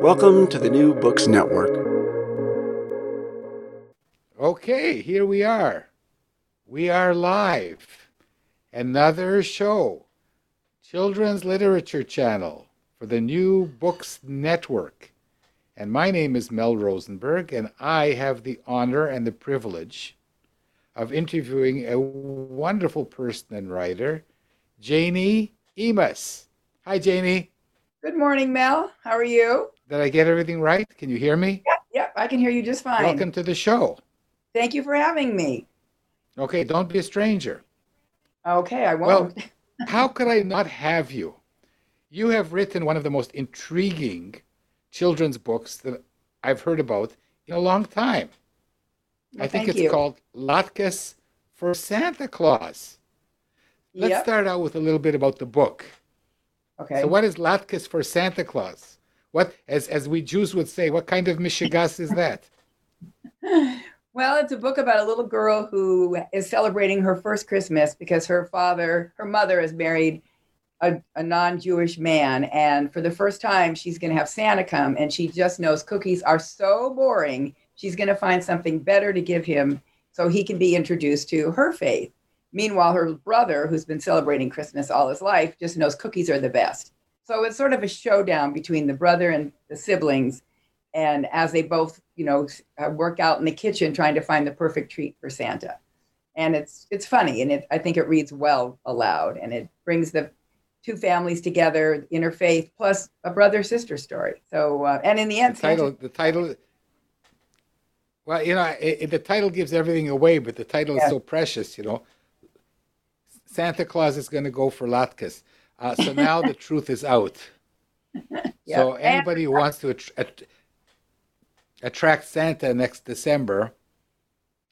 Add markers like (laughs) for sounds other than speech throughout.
Welcome to the New Books Network. Okay, here we are. We are live. Another show. Children's Literature Channel for the New Books Network. And my name is Mel Rosenberg, and I have the honor and the privilege of interviewing a wonderful person and writer, Janie Emaus. Hi, Janie. Good morning, Mel. How are you? Did I get everything right? Can you hear me? Yep, yep, I can hear you just fine. Welcome to the show. Thank you for having me. Okay, don't be a stranger. Okay, I won't. Well, (laughs) how could I not have you? You have written one of the most intriguing children's books that I've heard about in a long time. I think it's you. called Latkes for Santa Claus. Let's Yep. start out with a little bit about the book. Okay. So, what is Latkes for Santa Claus? What, as, as we Jews would say, what kind of mishigas is that? (laughs) Well, it's a book about a little girl who is celebrating her first Christmas because her father, her mother, has married a, a non Jewish man. And for the first time, she's going to have Santa come. And she just knows cookies are so boring. She's going to find something better to give him so he can be introduced to her faith. Meanwhile, her brother, who's been celebrating Christmas all his life, just knows cookies are the best. So it's sort of a showdown between the brother and the siblings and as they both you know uh, work out in the kitchen trying to find the perfect treat for santa and it's it's funny and it, i think it reads well aloud and it brings the two families together interfaith plus a brother sister story so uh, and in the end The title, Santa- the title. Well, you know, it, it- the title gives everything away, but the title Yeah. is so precious. You know, Santa Claus is going to go for latkes. Uh, so now the truth is out. (laughs) Yeah. So anybody who wants to att- att- attract Santa next December,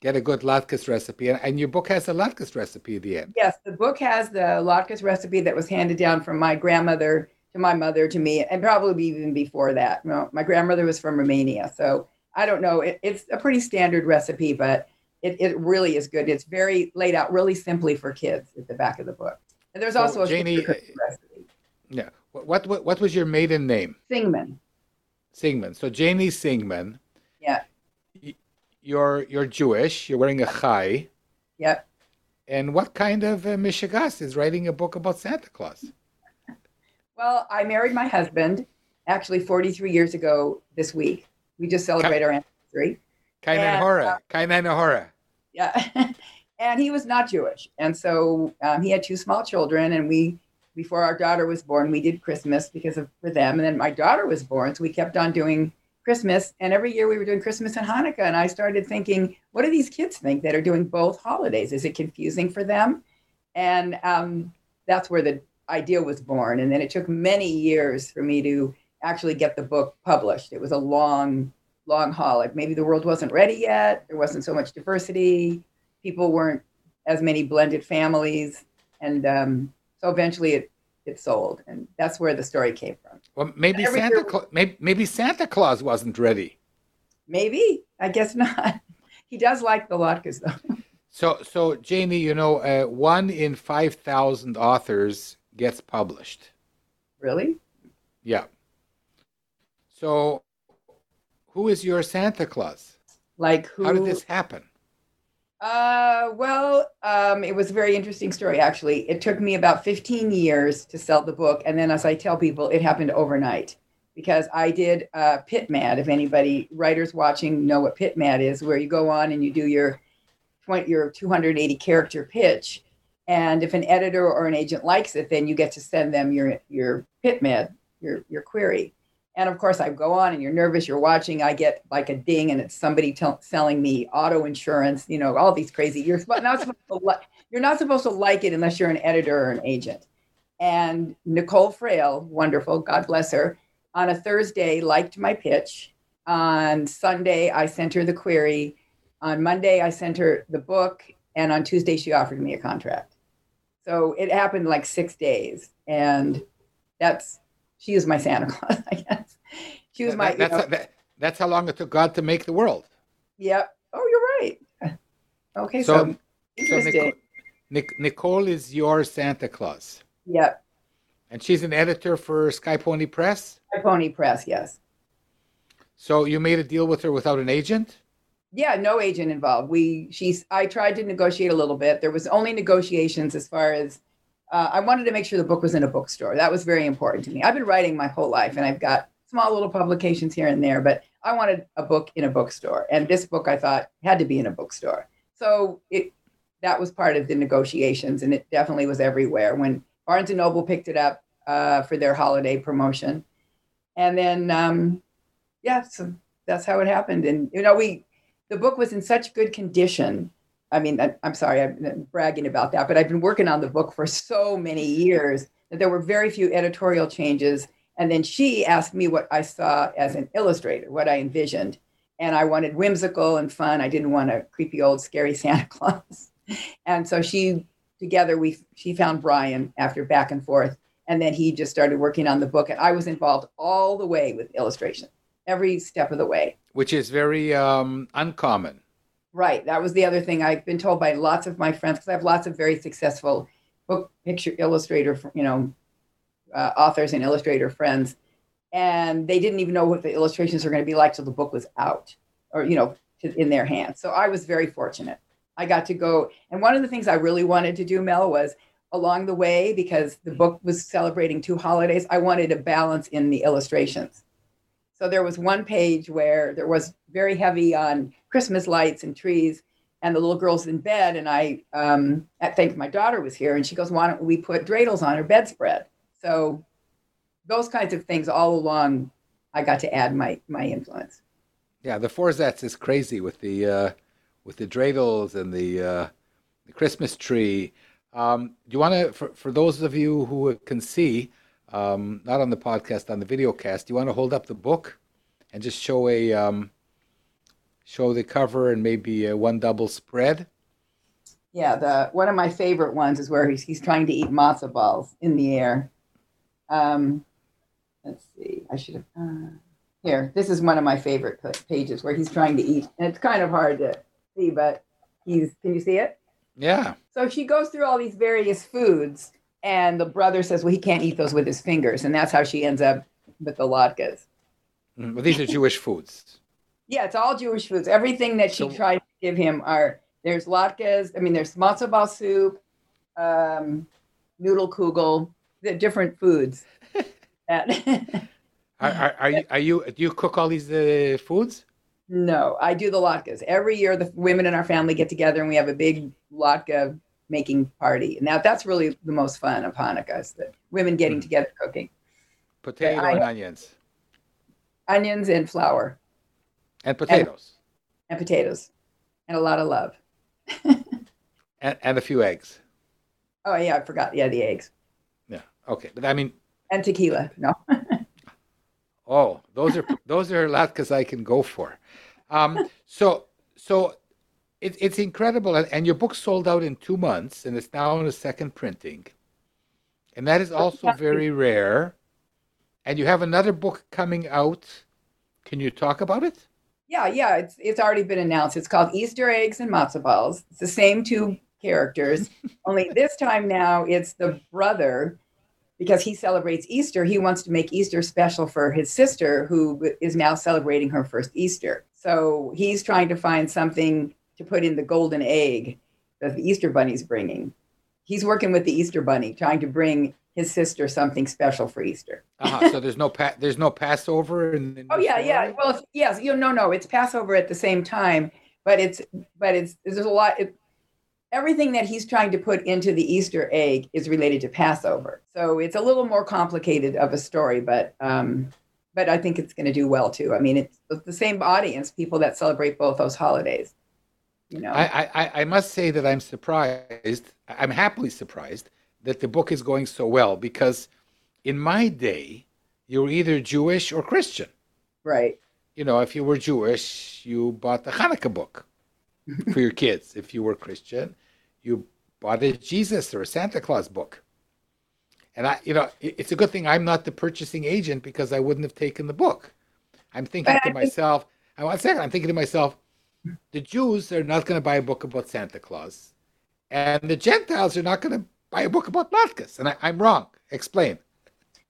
get a good latkes recipe, and, and your book has a latkes recipe at the end. yes the book has the latkes recipe that was handed down from my grandmother to my mother to me and probably even before that you know, my grandmother was from romania so i don't know it, it's a pretty standard recipe but it, it really is good it's very laid out really simply for kids at the back of the book and there's So, also a Janie, recipe Yeah. What what what was your maiden name? Singman. Singman. So Janie Singman. Yeah. You're you're Jewish. You're wearing a chai. Yeah. And what kind of uh, mishigas is writing a book about Santa Claus? Well, I married my husband actually 43 years ago this week. We just celebrate our anniversary. Kainan Hora. uh, Kainan Hora. Yeah. (laughs) and he was not Jewish. And so um, he had two small children. And we, before our daughter was born, we did Christmas because of for them. And then my daughter was born. So we kept on doing Christmas. And every year we were doing Christmas and Hanukkah. And I started thinking, what do these kids think that are doing both holidays? Is it confusing for them? And um, that's where the idea was born. And then it took many years for me to actually get the book published. It was a long, long haul. Like maybe the world wasn't ready yet. There wasn't so much diversity. People weren't as many blended families. And um, so eventually it, it sold, and that's where the story came from. Well, maybe Santa Cla- maybe, maybe Santa Claus wasn't ready. Maybe I guess not. (laughs) He does like the latkes though. So, so Janie, you know, uh, one in five thousand authors gets published. really? Yeah. So, who is your Santa Claus? Like who? How did this happen? Uh, well, um, it was a very interesting story, actually. It took me about 15 years to sell the book. And then, as I tell people, it happened overnight because I did uh, PitMad. If anybody, writers watching, know what PitMad is, where you go on and you do your, 20, your 280 character pitch. And if an editor or an agent likes it, then you get to send them your, your PitMad, your, your query. And of course, I go on and you're nervous, you're watching. I get like a ding, and it's somebody tell selling me auto insurance, you know, all these crazy. You're not supposed to li- you're not supposed to like it unless you're an editor or an agent. And Nicole Frail, wonderful, God bless her, on a Thursday liked my pitch. On Sunday, I sent her the query. On Monday, I sent her the book, and on Tuesday, she offered me a contract. So it happened like six days, and that's she is my Santa Claus, (laughs) I guess. She was my. That- you that's, know- that- that's how long it took God to make the world. Yep. Oh, you're right. Okay, So- so, So. Nicole, Nic- Nicole is your Santa Claus, Yep. and she's an editor for Sky Pony Press. Sky Pony Press, yes. So you made a deal with her without an agent. Yeah, no agent involved. We she's I tried to negotiate a little bit. There was only negotiations as far as uh, I wanted to make sure the book was in a bookstore. That was very important to me. I've been writing my whole life, and I've got small little publications here and there, but I wanted a book in a bookstore, and this book I thought had to be in a bookstore. So it that was part of the negotiations, and it definitely was everywhere. When Barnes and Noble picked it up uh, for their holiday promotion, and then um, yeah, so that's how it happened. And you know, we the book was in such good condition. I mean, I, I'm sorry, I'm bragging about that, but I've been working on the book for so many years that there were very few editorial changes. And then she asked me what I saw as an illustrator, what I envisioned. And I wanted whimsical and fun. I didn't want a creepy old scary (laughs) Santa Claus. And so she, together, we she found Brian after back and forth, and then he just started working on the book. And I was involved all the way with illustration, every step of the way. which is very um, uncommon. Right. That was the other thing I've been told by lots of my friends because I have lots of very successful book picture illustrator, you know, uh, authors and illustrator friends, and they didn't even know what the illustrations were going to be like till the book was out, or you know, in their hands. So I was very fortunate. I got to go, and one of the things I really wanted to do, Mel, was along the way because the book was celebrating two holidays. I wanted a balance in the illustrations. So there was one page where there was very heavy on Christmas lights and trees, and the little girl's in bed. And I, um, I think my daughter was here, and she goes, "Why don't we put dreidels on her bedspread?" So those kinds of things all along, I got to add my my influence. Yeah, the Forzats is crazy with the uh, with the dreidels and the uh, the Christmas tree. Um, do you want to, for, for those of you who can see, um, not on the podcast, on the video cast, do you want to hold up the book and just show a um, show the cover and maybe a one double spread? Yeah, the one of my favorite ones is where he's he's trying to eat matzo balls in the air. Um, let's see, I should have. Uh, here, this is one of my favorite pages where he's trying to eat, and it's kind of hard to see, but he's. Can you see it? Yeah. So she goes through all these various foods, and the brother says, "Well, he can't eat those with his fingers," and that's how she ends up with the latkes. Mm, But these are Jewish foods. Yeah, it's all Jewish foods. Everything that she So- tried to give him are there's latkes. I mean, there's matzo ball soup, um, noodle kugel, the different foods. (laughs) (laughs) Are, are, are, you, are you? Do you cook all these uh, foods? no, I do the latkes every year. The women in our family get together and we have a big latke making party, Now that's really the most fun of Hanukkah is the women getting together cooking Potato I- and onions onions and flour and potatoes and potatoes and a lot of love. (laughs) and, and a few eggs. Oh yeah, I forgot. Yeah, the eggs Yeah. Okay. But I mean, and tequila. No. (laughs) Oh, those are those are latkes I can go for. Um, so so it, it's incredible, and, and your book sold out in two months, and it's now in a second printing. And that is also very rare. And you have another book coming out. Can you talk about it? Yeah, yeah, it's it's already been announced. It's called Easter eggs and matzo balls. It's the same two characters, (laughs) only this time now it's the brother because he celebrates Easter. He wants to make Easter special for his sister who is now celebrating her first Easter. So he's trying to find something to put in the golden egg that the Easter bunny's bringing. He's working with the Easter bunny, trying to bring his sister something special for Easter. Uh-huh. so there's no pa- there's no Passover and Oh yeah, story? yeah. Well, yes, you know, no, it's Passover at the same time, but it's but it's there's a lot. It, everything that he's trying to put into the Easter egg is related to Passover. So it's a little more complicated of a story, but um, but I think it's going to do well too. I mean, it's the same audience, people that celebrate both those holidays. You know, I I, I must say that I'm surprised. I'm happily surprised that the book is going so well because in my day, you were either Jewish or Christian. Right. You know, if you were Jewish, you bought the Hanukkah book (laughs) for your kids. If you were Christian, you bought a Jesus or a Santa Claus book. And I, you know, it's a good thing I'm not the purchasing agent because I wouldn't have taken the book. I'm thinking to myself, I want a second, I'm thinking to myself, the Jews are not going to buy a book about Santa Claus, and the Gentiles are not going to buy a book about latkes, and I, I'm wrong. Explain.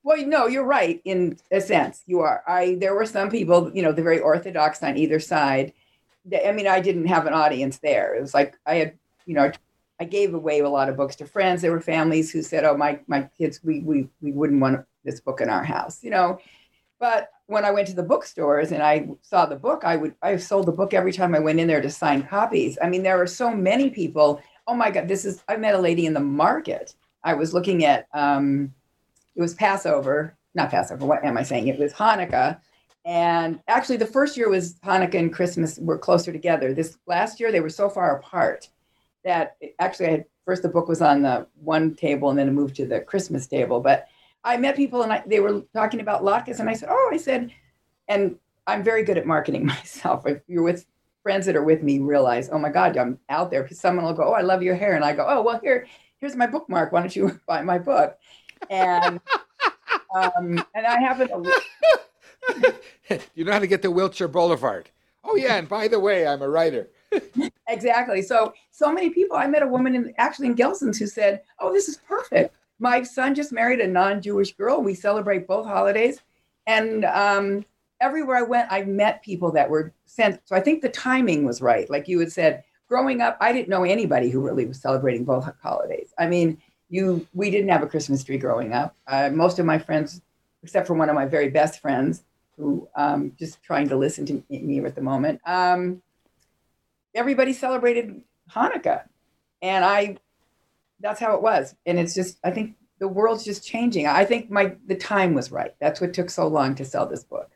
Well, no, you're right in a sense. You are. I there were some people, you know, the very orthodox on either side. I mean, I didn't have an audience there. It was like I had, you know, I gave away a lot of books to friends. There were families who said, "Oh, my my kids, we we we wouldn't want this book in our house," you know. But when I went to the bookstores and I saw the book, I would I sold the book every time I went in there to sign copies. I mean, there were so many people oh my God, this is, I met a lady in the market. I was looking at, um, it was Passover, not Passover, what am I saying? It was Hanukkah. And actually, the first year was Hanukkah and Christmas were closer together. This last year, they were so far apart that actually, I had first the book was on the one table and then it moved to the Christmas table. But I met people and I, they were talking about latkes, and I said, "Oh, I said," and I'm very good at marketing (laughs) myself. If you're with friends that are with me realize, oh my God, I'm out there. Because someone will go, oh, I love your hair, and I go, oh, well, here, here's my bookmark. Why don't you (laughs) buy my book? And um, and I haven't. (laughs) you know how to get to Wilshire Boulevard. Oh yeah, and by the way, I'm a writer. exactly. So so many people. I met a woman in actually in Gelson's who said, "Oh, this is perfect. My son just married a non-Jewish girl. We celebrate both holidays, and um, everywhere I went, I met people that were sent. So I think the timing was right. Like you had said, growing up, I didn't know anybody who really was celebrating both holidays. I mean, you, we didn't have a Christmas tree growing up. Uh, most of my friends, except for one of my very best friends, who um, just trying to listen to me at the moment, um, everybody celebrated Hanukkah, and I, that's how it was. And it's just, I think the world's just changing. I think my the time was right. That's what took so long to sell this book.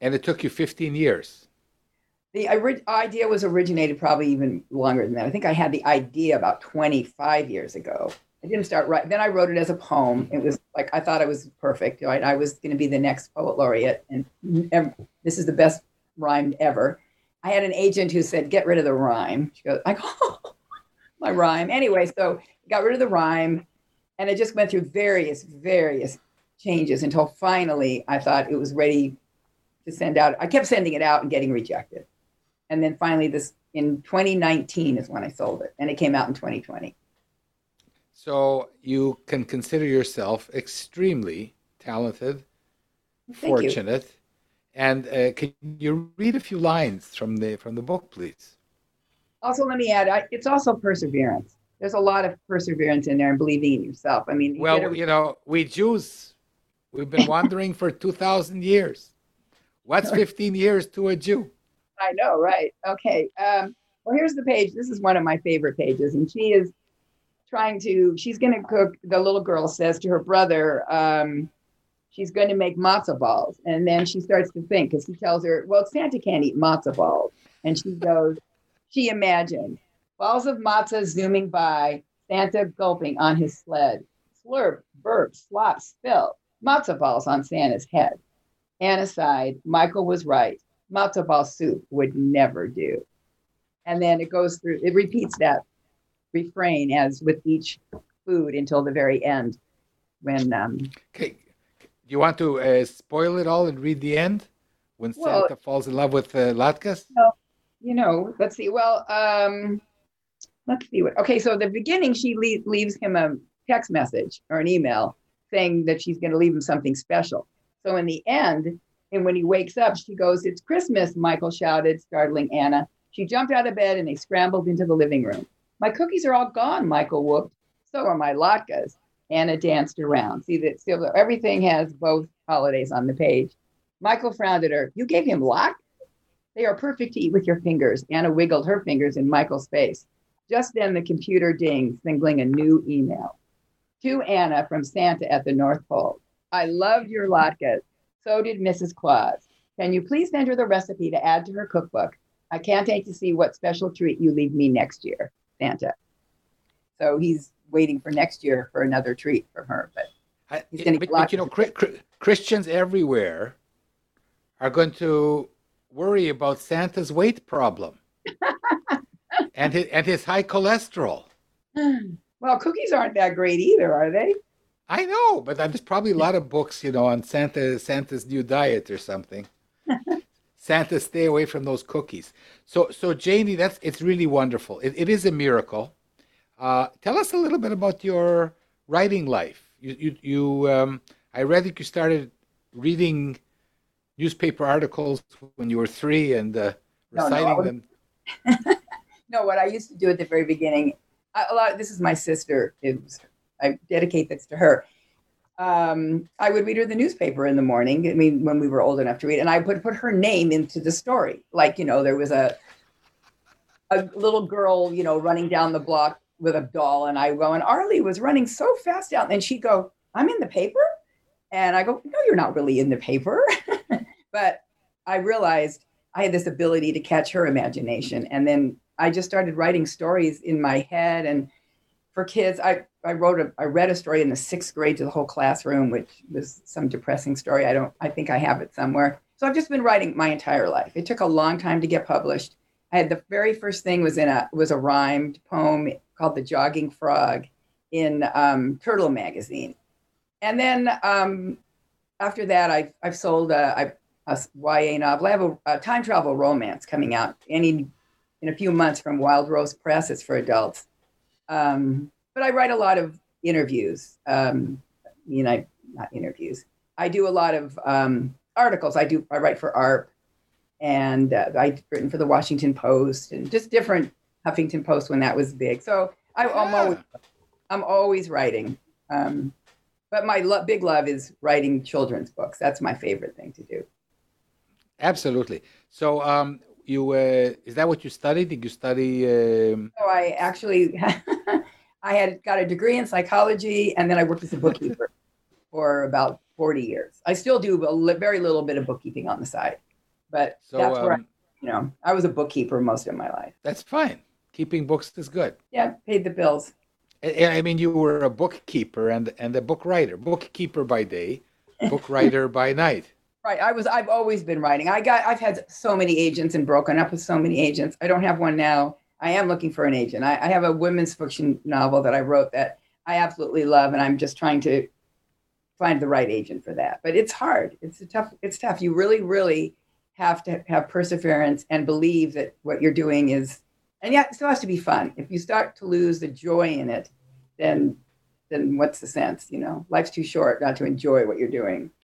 And it took you 15 years. The idea was originated probably even longer than that. I think I had the idea about 25 years ago. I didn't start right. Then I wrote it as a poem. It was like I thought it was perfect. Right? I was going to be the next poet laureate, and this is the best rhyme ever. I had an agent who said, "Get rid of the rhyme." She goes, "I (laughs) go, my rhyme." Anyway, so got rid of the rhyme, and it just went through various, various changes until finally I thought it was ready to send out. I kept sending it out and getting rejected. And then finally, this in 2019 is when I sold it, and it came out in 2020. So you can consider yourself extremely talented, Thank fortunate, you. and uh, can you read a few lines from the from the book, please? Also, let me add, I, it's also perseverance. There's a lot of perseverance in there and believing in yourself. I mean, well, you, you know, we Jews, we've been (laughs) wandering for two thousand years. What's (laughs) 15 years to a Jew? I know, right? Okay. Um, well, here's the page. This is one of my favorite pages. And she is trying to, she's going to cook, the little girl says to her brother, um, she's going to make matzo balls. And then she starts to think because he tells her, well, Santa can't eat matzo balls. And she (laughs) goes, she imagined balls of matzah zooming by, Santa gulping on his sled, slurp, burp, slop, spill, matzo balls on Santa's head. Anna sighed. Michael was right. Matzo ball soup would never do. And then it goes through, it repeats that refrain as with each food until the very end. when um, Okay. Do you want to uh, spoil it all and read the end when Well- Santa falls in love with uh, Latkes? You know, let's see. Well, um, let's see what. Okay, so the beginning, she le- leaves him a text message or an email saying that she's going to leave him something special. So in the end, and when he wakes up, she goes, "It's Christmas!" Michael shouted, startling Anna. She jumped out of bed and they scrambled into the living room. My cookies are all gone, Michael whooped. So are my latkes. Anna danced around. See that everything has both holidays on the page. Michael frowned at her. You gave him latkes? They are perfect to eat with your fingers. Anna wiggled her fingers in Michael's face. Just then, the computer dinged, signaling a new email. To Anna from Santa at the North Pole. I loved your latkes. So did Mrs. Claus. Can you please send her the recipe to add to her cookbook? I can't wait to see what special treat you leave me next year, Santa. So he's waiting for next year for another treat from her. But I, but, but you know, lots Chri- Chri- Christians everywhere are going to worry about Santa's weight problem (laughs) and his, and his high cholesterol. (sighs) well, cookies aren't that great either, are they? I know, but there's probably a lot of books, you know, on Santa Santa's new diet or something. (laughs) Santa, stay away from those cookies. So, so Janie, that's it's really wonderful. It, it is a miracle. Uh, tell us a little bit about your writing life. You, you, you um, I read that you started reading newspaper articles when you were three and uh, No, no, reciting was- them. (laughs) No, what I used to do at the very beginning, I, a lot. This is my sister. Was, I dedicate this to her. Um, I would read her the newspaper in the morning. I mean, when we were old enough to read, and I would put her name into the story. Like you know, there was a a little girl, you know, running down the block with a doll, and I go, and Arlie was running so fast down, and she'd go, "I'm in the paper," and I go, "No, you're not really in the paper," (laughs) but I realized I had this ability to catch her imagination, and then I just started writing stories in my head and for kids. I I wrote a I read a story in the sixth grade to the whole classroom, which was some depressing story. I don't I think I have it somewhere. So I've just been writing my entire life. It took a long time to get published. I had the very first thing was in a was a rhymed poem called "The Jogging Frog" in um, Turtle magazine, and then um, after that, I've I've sold a, a, a YA novel. I have a, a time travel romance coming out any in a few months from Wild Rose Press. It's for adults. Um, but I write a lot of interviews. Um, you know, not interviews. I do a lot of um, articles. I do. I write for AARP, and uh, I've written for the Washington Post and just different Huffington Post when that was big. So I, I'm Yeah. always I'm always writing. Um, but my lo- big love is writing children's books. That's my favorite thing to do. Absolutely. So, um, you uh, is that what you studied? Did you study? Um, So I actually, (laughs) I had got a degree in psychology, and then I worked as a bookkeeper (laughs) for about 40 years. I still do a very little bit of bookkeeping on the side, but so that's where I, um, you know I was a bookkeeper most of my life. that's fine. Keeping books is good. Yeah, paid the bills. I mean, you were a bookkeeper and and a book writer. Bookkeeper by day, book writer by night. Right. I was. I've always been writing. I got. I've had so many agents and broken up with so many agents. I don't have one now. I am looking for an agent. I, I have a women's fiction novel that I wrote that I absolutely love, and I'm just trying to find the right agent for that. But it's hard. It's a tough. It's tough. You really, really have to have perseverance and believe that what you're doing is, and yet it still has to be fun. If you start to lose the joy in it, then then what's the sense? You know, life's too short not to enjoy what you're doing.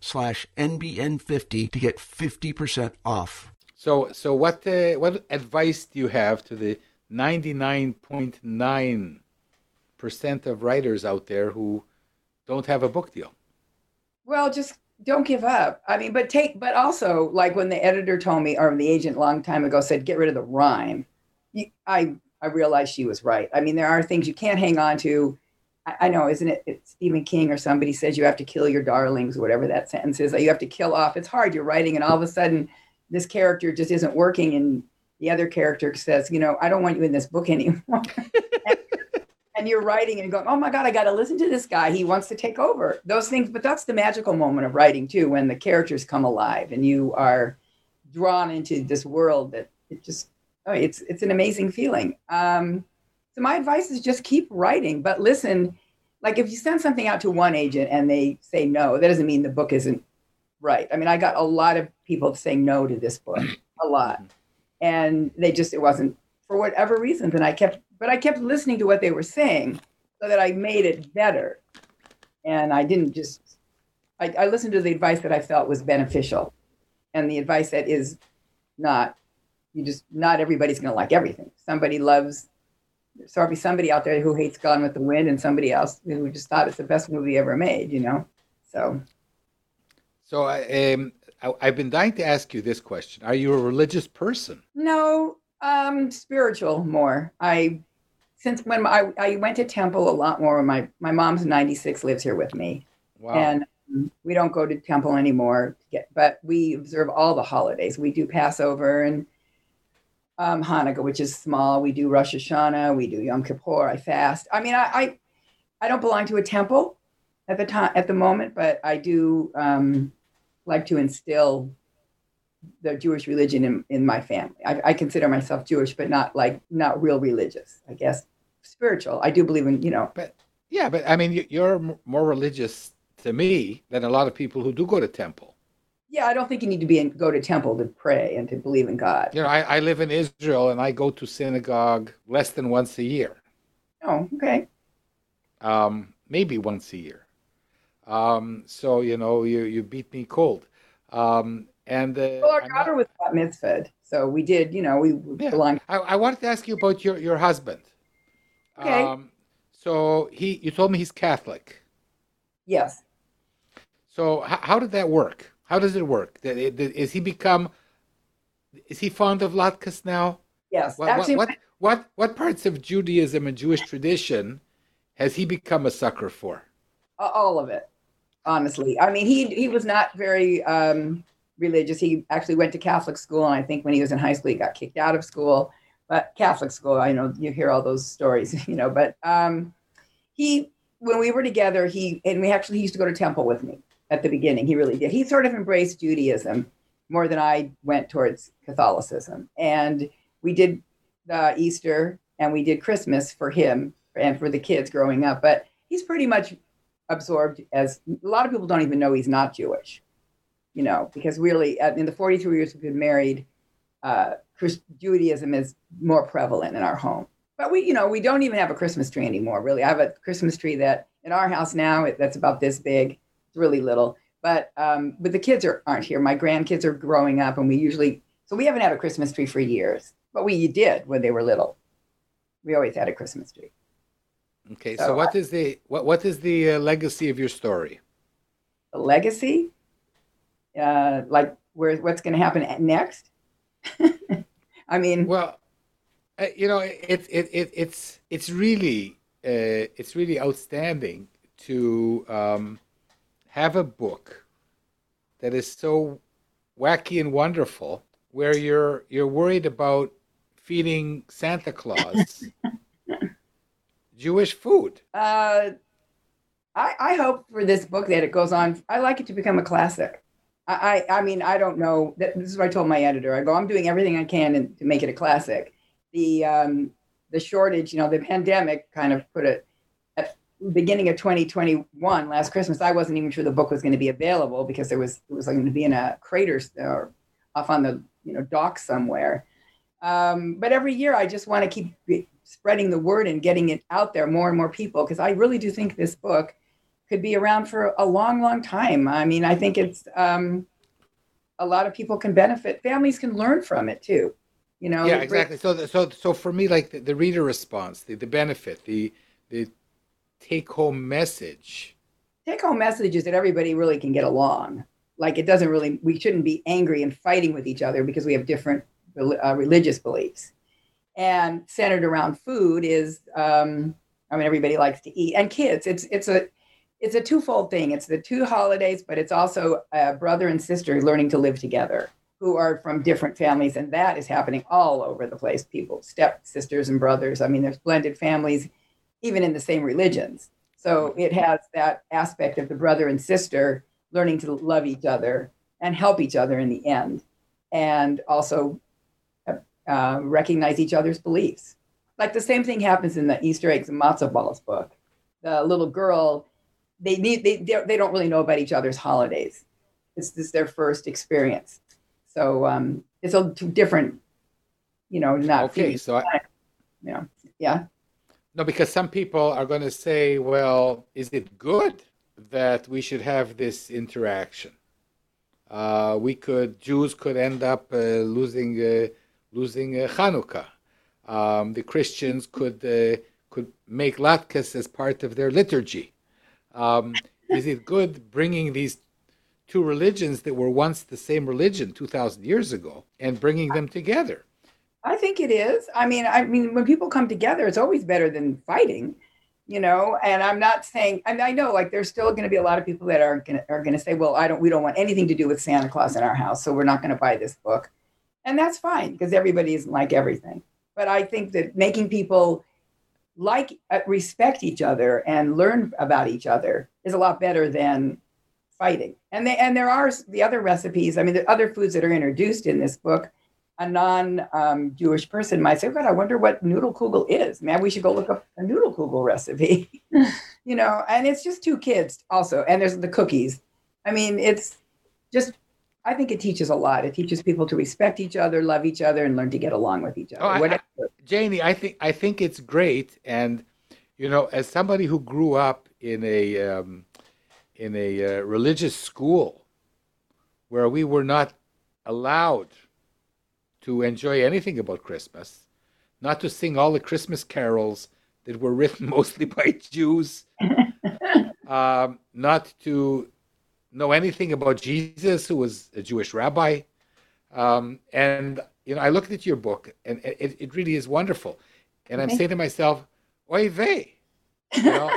slash NBN50 to get 50% off. So, so what uh, what advice do you have to the 99.9 percent of writers out there who don't have a book deal? Well, just don't give up. I mean, but take, but also like when the editor told me, or the agent a long time ago said, get rid of the rhyme. I I realized she was right. I mean, there are things you can't hang on to. I, know, isn't it? It's Stephen King or somebody says you have to kill your darlings, whatever that sentence is. That you have to kill off. It's hard. You're writing, and all of a sudden, this character just isn't working, and the other character says, you know, I don't want you in this book (laughs) anymore. and, and you're writing and going, oh my God, I got to listen to this guy. He wants to take over those things. But that's the magical moment of writing too, when the characters come alive and you are drawn into this world that it just, oh, it's, it's an amazing feeling. Um, so my advice is just keep writing, but listen, like if you send something out to one agent and they say no, that doesn't mean the book isn't right. I mean, I got a lot of people saying no to this book, a lot. And they just, it wasn't for whatever reasons. And I kept but I kept listening to what they were saying so that I made it better. And I didn't just, I, I listened to the advice that I felt was beneficial and the advice that is not, you just, not everybody's going to like everything. Somebody loves, there's probably somebody out there who hates Gone with the Wind and somebody else who just thought it's the best movie ever made, you know? So. So I, um, I, I've been dying to ask you this question. Are you a religious person? No, um, spiritual more. I since when I, I went to temple a lot more. My my mom's 96 lives here with me, wow. and um, we don't go to temple anymore. Get, but we observe all the holidays. We do Passover and um, Hanukkah, which is small. We do Rosh Hashanah. We do Yom Kippur. I fast. I mean, I I, I don't belong to a temple at the time at the moment, but I do um, like to instill the Jewish religion in, in my family. I, I, consider myself Jewish, but not like not real religious. I guess spiritual. I do believe in you know. But yeah, but I mean, you're more religious to me than a lot of people who do go to temple. Yeah, I don't think you need to be in, go to temple to pray and to believe in God. You know, I, I live in Israel and I go to synagogue less than once a year. Oh, okay. Um, maybe once a year. Um, so you know, you you beat me cold. Um, and uh, well, our daughter not, was bat mitzvahed, so we did. You know, we yeah. belonged. I, I wanted to ask you about your your husband. Okay. Um, so he, you told me he's Catholic. Yes. So h- how did that work? How does it work? Is he become? Is he fond of latkes now? Yes. What, Actually, what, what, what what parts of Judaism and Jewish tradition has he become a sucker for? All of it, honestly. I mean, he he was not very um, religious. He actually went to Catholic school, and I think when he was in high school, he got kicked out of school but Catholic school, I know you hear all those stories, (laughs) you know, but um, he, when we were together, he, and we actually, he used to go to temple with me at the beginning. He really did. He sort of embraced Judaism more than I went towards Catholicism. And we did the Easter and we did Christmas for him and for the kids growing up. But he's pretty much absorbed as a lot of people don't even know he's not Jewish, you know, because really in the 43 years we've been married, uh, Judaism is more prevalent in our home. But we, you know, we don't even have a Christmas tree anymore. Really, I have a Christmas tree that in our house now that's about this big. It's really little. But um, but the kids are aren't here. My grandkids are growing up, and we usually so we haven't had a Christmas tree for years. But we did when they were little. We always had a Christmas tree. Okay, so, so what I, is the what what is the uh, legacy of your story? The legacy, uh, like where what's going to happen next? (laughs) I mean, well, uh, you know, it's it, it, it's it's really uh, it's really outstanding to um, have a book that is so wacky and wonderful, where you're you're worried about feeding Santa Claus (laughs) Jewish food. Uh, I, I hope for this book that it goes on. I like it to become a classic. I, I mean, I don't know. This is what I told my editor. I go, I'm doing everything I can to make it a classic. The um, the shortage, you know, the pandemic kind of put it beginning of 2021, last Christmas. I wasn't even sure the book was going to be available because there was it was going to be in a crater or off on the you know dock somewhere. Um, but every year, I just want to keep spreading the word and getting it out there more and more people because I really do think this book could be around for a long, long time. I mean, I think it's um, a lot of people can benefit. Families can learn from it too. You know. Yeah, exactly. So, so, so for me, like the, the reader response, the, the benefit, the the take home message. Take home message is that everybody really can get along. Like it doesn't really. We shouldn't be angry and fighting with each other because we have different uh, religious beliefs. And centered around food is, um, I mean, everybody likes to eat, and kids. It's it's a it's a twofold thing. It's the two holidays, but it's also a brother and sister learning to live together who are from different families. And that is happening all over the place. People, step sisters and brothers. I mean, there's blended families, even in the same religions. So it has that aspect of the brother and sister learning to love each other and help each other in the end. And also uh, recognize each other's beliefs. Like the same thing happens in the Easter eggs and matzo balls book. The little girl they need they they don't really know about each other's holidays. It's this their first experience, so um, it's a different, you know, not okay. So I, yeah, yeah. No, because some people are going to say, well, is it good that we should have this interaction? Uh, we could Jews could end up uh, losing uh, losing uh, Hanukkah. Um, the Christians could uh, could make latkes as part of their liturgy. Um, is it good bringing these two religions that were once the same religion 2,000 years ago and bringing them together? I think it is. I mean, I mean, when people come together, it's always better than fighting, you know. And I'm not saying, and I know, like, there's still going to be a lot of people that are going are going to say, well, I don't, we don't want anything to do with Santa Claus in our house, so we're not going to buy this book, and that's fine because everybody isn't like everything. But I think that making people like uh, respect each other and learn about each other is a lot better than fighting. And they, and there are the other recipes. I mean, the other foods that are introduced in this book. A non-Jewish um, person might say, "God, I wonder what noodle kugel is. Man, we should go look up a noodle kugel recipe." (laughs) (laughs) you know, and it's just two kids also, and there's the cookies. I mean, it's just I think it teaches a lot. It teaches people to respect each other, love each other, and learn to get along with each other. Oh, I, I, Janie, I think I think it's great, and you know, as somebody who grew up in a um, in a uh, religious school where we were not allowed to enjoy anything about Christmas, not to sing all the Christmas carols that were written (laughs) mostly by Jews, (laughs) um, not to know anything about Jesus, who was a Jewish rabbi. Um, and you know, I looked at your book, and it, it really is wonderful. And I'm saying to myself, "Oy vey," you know,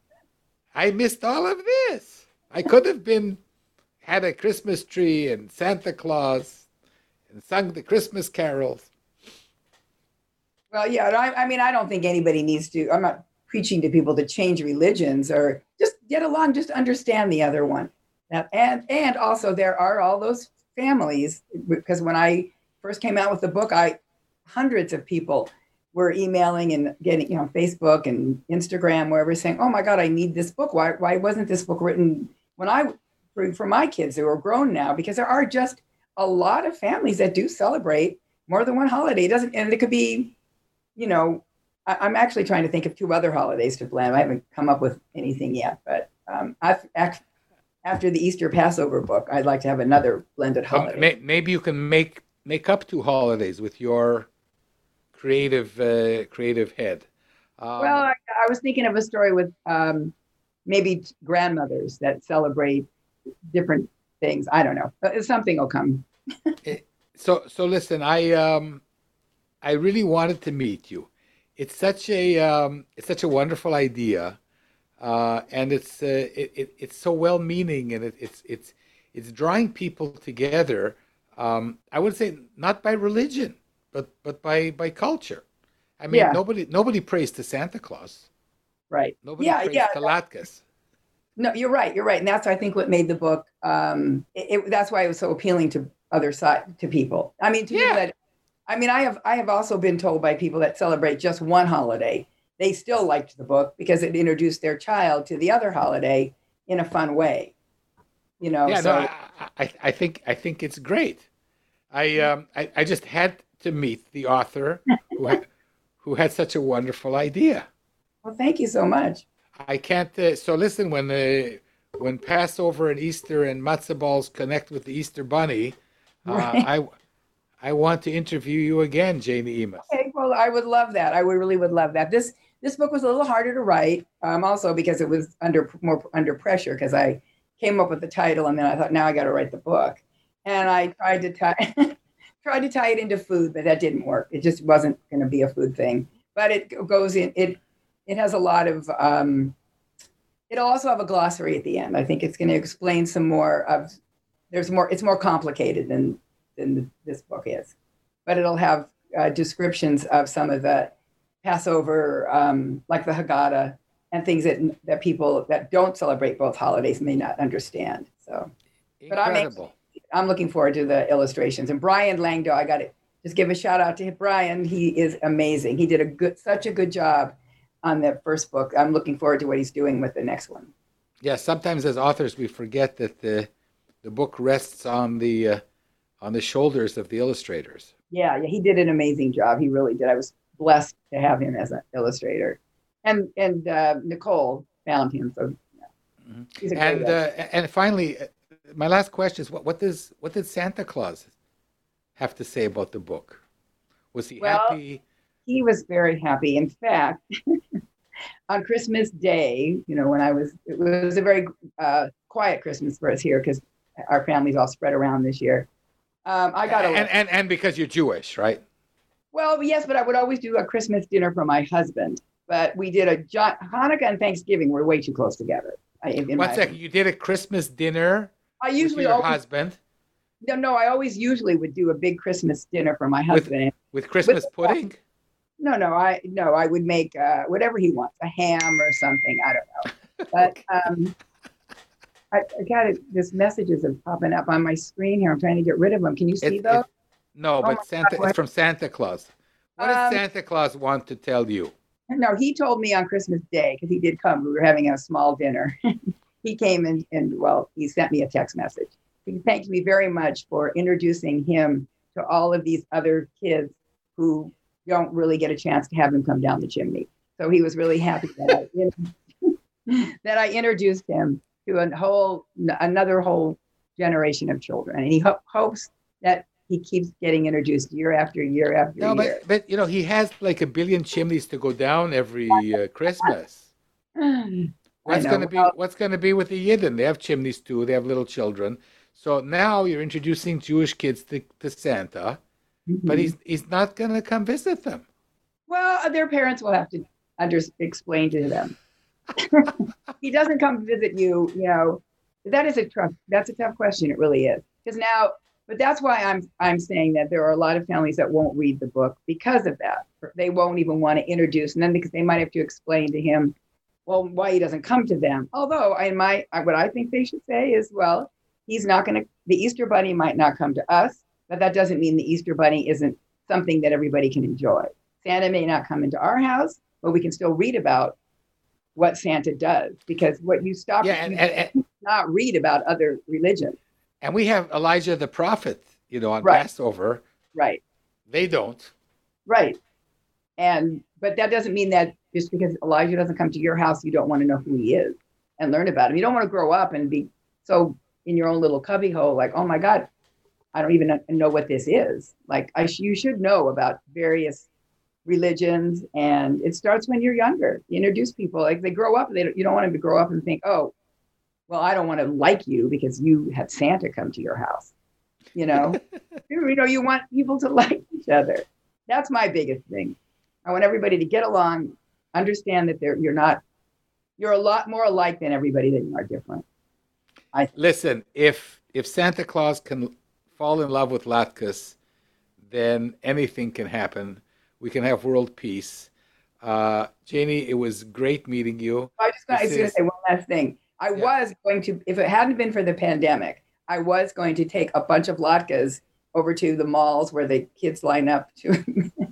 (laughs) I missed all of this. I could have been had a Christmas tree and Santa Claus and sung the Christmas carols. Well, yeah, I, I mean, I don't think anybody needs to. I'm not preaching to people to change religions or just get along, just understand the other one. And and also there are all those families because when I first came out with the book, I hundreds of people were emailing and getting, you know, Facebook and Instagram, wherever, saying, "Oh my God, I need this book. Why why wasn't this book written when I for, for my kids who are grown now?" Because there are just a lot of families that do celebrate more than one holiday. It doesn't, and it could be, you know, I, am actually trying to think of two other holidays to blend. I haven't come up with anything yet, but um, I've after the Easter Passover book, I'd like to have another blended holiday. may, maybe you can make make up two holidays with your creative uh, creative head. Um, well, I, I, was thinking of a story with um, maybe grandmothers that celebrate different things. I don't know. Something will come. So so listen, I um, I really wanted to meet you it's such a um, it's such a wonderful idea, uh, and it's uh, it, it, it's so well meaning, and it, it's it's it's drawing people together. Um, I would say not by religion, but but by by culture. I mean, yeah. nobody nobody prays to Santa Claus. Right. Nobody yeah, prays yeah, to Latkes. No, you're right. You're right, and that's I think what made the book. Um, it, it, that's why it was so appealing to other side to people. I mean, to yeah. people that I mean, I have I have also been told by people that celebrate just one holiday, they still liked the book because it introduced their child to the other holiday in a fun way. You know, yeah, so, no, I, I think I think it's great. I um I, I just had to meet the author who had, (laughs) who had such a wonderful idea. Well, thank you so much. I can't. Uh, so listen, when the when Passover and Easter and matzah balls connect with the Easter Bunny, uh, I I want to interview you again, Janie Emaus. Okay, well, I would love that. I would really would love that. This this book was a little harder to write, um, also because it was under more under pressure because I came up with the title and then I thought now I got to write the book, and I tried to tie (laughs) tried to tie it into food, but that didn't work. It just wasn't going to be a food thing. But it goes in it it has a lot of um, it'll also have a glossary at the end. I think it's going to explain some more of there's more it's more complicated than than this book is, but it'll have uh, descriptions of some of the Passover, um, like the Haggadah, and things that that people that don't celebrate both holidays may not understand. So But I'm Incredible. I'm looking forward to the illustrations. And Bryan Langdo, I got to just give a shout out to Bryan. He is amazing. He did a good, such a good job on the first book. I'm looking forward to what he's doing with the next one. Yeah, sometimes as authors we forget that the the book rests on the uh, on the shoulders of the illustrators. Yeah, yeah, he did an amazing job. He really did. I was blessed to have him as an illustrator, and and uh, Nicole found him. So yeah. he's a And uh, and finally, uh, my last question is: what what does what did Santa Claus have to say about the book? Was he Well, happy? he was very happy. In fact, (laughs) on Christmas Day, you know, when I was, it was a very uh, quiet Christmas for us here because our families all spread around this year. Um, I got a and, and and because you're Jewish, right? well, yes, but I would always do a Christmas dinner for my husband. But we did a Hanukkah and Thanksgiving were way too close together. I, in One second, you did a Christmas dinner I with usually your always, husband no, no, I always usually would do a big Christmas dinner for my husband. with Christmas pudding. No, no, I no, I would make uh, whatever he wants, a ham or something. I don't know. (laughs) But um, I, I got it. This messages are popping up on my screen here. I'm trying to get rid of them. Can you see It- those? it- no, Oh but Santa God, it's from Santa Claus. What does Um, Santa Claus want to tell you? No, he told me on Christmas Day because he did come. We were having a small dinner. (laughs) he came and, and well, he sent me a text message. He thanked me very much for introducing him to all of these other kids who don't really get a chance to have him come down the chimney. So he was really happy that I, (laughs) (laughs) that I introduced him to a whole another whole generation of children, and he ho- hopes that he keeps getting introduced year after year after No, year. but but you know he has like a billion chimneys to go down every uh, Christmas. (sighs) What's going to be What's going to be with the Yidden? They have chimneys too. They have little children. So now you're introducing Jewish kids to, to Santa, but Mhm. he's he's not going to come visit them. Well, their parents will have to under explain to them. (laughs) he doesn't come visit you, you know. That is a tough. That's a tough question. It really is. Because now, but that's why I'm I'm saying that there are a lot of families that won't read the book because of that. They won't even want to introduce, and then because they might have to explain to him, well, why he doesn't come to them. Although I might, what I think they should say is, well, he's not going to. The Easter Bunny might not come to us, but that doesn't mean the Easter Bunny isn't something that everybody can enjoy. Santa may not come into our house, but we can still read about what Santa does because what you stop Yeah, and, and, and not read about other religions. and we have Elijah the prophet, you know, on Right. Passover. Right, They don't. right. And but that doesn't mean that just because Elijah doesn't come to your house, you don't want to know who he is and learn about him. You don't want to grow up and be so in your own little cubbyhole, like, oh my God, I don't even know what this is. Like, I sh- you should know about various religions, and it starts when you're younger. You introduce people, like they grow up. They don't, you don't want them to grow up and think, oh, well, I don't want to like you because you had Santa come to your house. You know, (laughs) you know, you want people to (laughs) like each other. That's my biggest thing. I want everybody to get along, understand that they're you're not you're a lot more alike than everybody that you are different. I listen, if if Santa Claus can fall in love with Latkes, then anything can happen. We can have world peace. Uh, Janie, it was great meeting you. I just I was going to say one last thing. I Yeah. was going to, if it hadn't been for the pandemic, I was going to take a bunch of latkes over to the malls where the kids line up to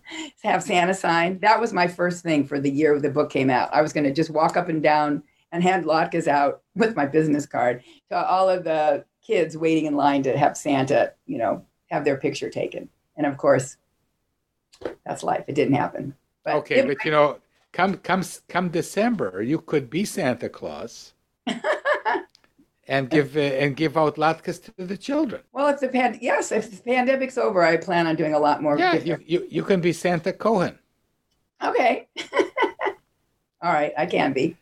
(laughs) have Santa sign. That was my first thing for the year the book came out. I was going to just walk up and down and hand latkes out with my business card to all of the kids waiting in line to have Santa, you know, have their picture taken. And of course, that's life. It didn't happen. But Okay, but you know, come come come December, you could be Santa Claus. (laughs) and give uh, and give out latkes to the children. Well, if the pan yes, if the pandemic's over, I plan on doing a lot more. Yeah, you, you, you can be Santa Cohen. Okay. (laughs) All right, I can be.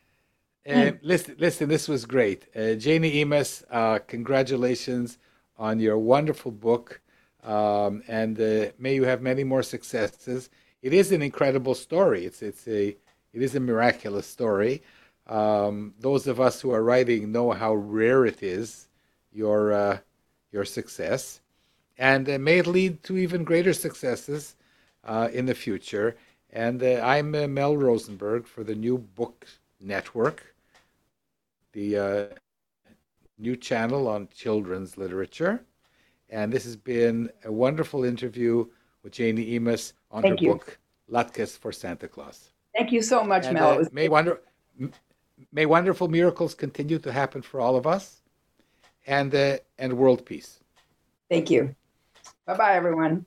Uh, listen, listen, this was great. Uh, Janie Emaus, uh, congratulations on your wonderful book, um, and uh, may you have many more successes. It is an incredible story. It's it's a it is a miraculous story. Um, those of us who are writing know how rare it is, your uh, your success, and uh, may it lead to even greater successes in the future. And I'm Mel Rosenberg for the New Book Network the uh, new channel on children's literature. And this has been a wonderful interview with Janie Emaus on Thank her you. book, Latkes for Santa Claus. Thank you so much, And, Mel. uh, may, wonder, may wonderful miracles continue to happen for all of us and, uh, and world peace. Thank you. Bye bye, everyone.